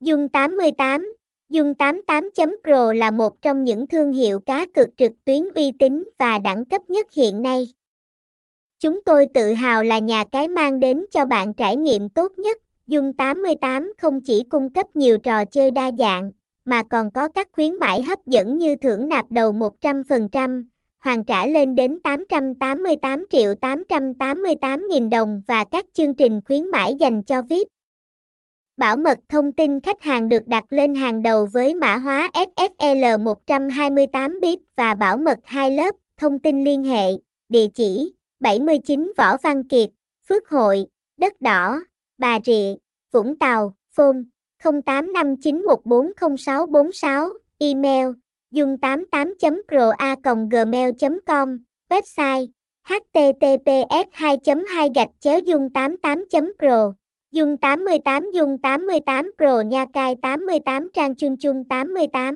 Dung 88 Dung 88.pro là một trong những thương hiệu cá cược trực tuyến uy tín và đẳng cấp nhất hiện nay. Chúng tôi tự hào là nhà cái mang đến cho bạn trải nghiệm tốt nhất. Dung 88 không chỉ cung cấp nhiều trò chơi đa dạng, mà còn có các khuyến mãi hấp dẫn như thưởng nạp đầu 100%, hoàn trả lên đến 888 triệu 888 nghìn đồng và các chương trình khuyến mãi dành cho VIP. Bảo mật thông tin khách hàng được đặt lên hàng đầu với mã hóa SSL 128 bit và bảo mật hai lớp, thông tin liên hệ, địa chỉ 79 Võ Văn Kiệt, Phước Hội, Đất Đỏ, Bà Rịa, Vũng Tàu, phone 0859140646, email dung88.pro gmail.com, website https 2 2 gạch chéo dung 88 pro. Dung 88 Dung 88 Pro Nha Cai 88 Trang Chung Chung 88